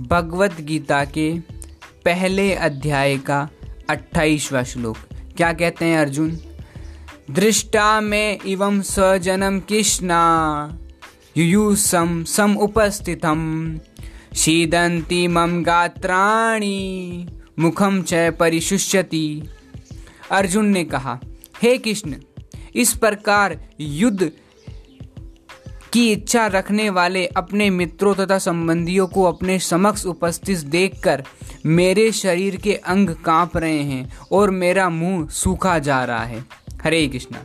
भगवत गीता के पहले अध्याय का अट्ठाईसवा श्लोक। क्या कहते हैं अर्जुन? दृष्टा में इवं स्वजनम कृष्णा युयुसम सम उपस्थितम शीदंती मम गात्राणी मुखम च परिशुष्यति। अर्जुन ने कहा, हे कृष्ण, इस प्रकार युद्ध की इच्छा रखने वाले अपने मित्रों तथा संबंधियों को अपने समक्ष उपस्थित देखकर मेरे शरीर के अंग काँप रहे हैं और मेरा मुँह सूखा जा रहा है। हरे कृष्णा।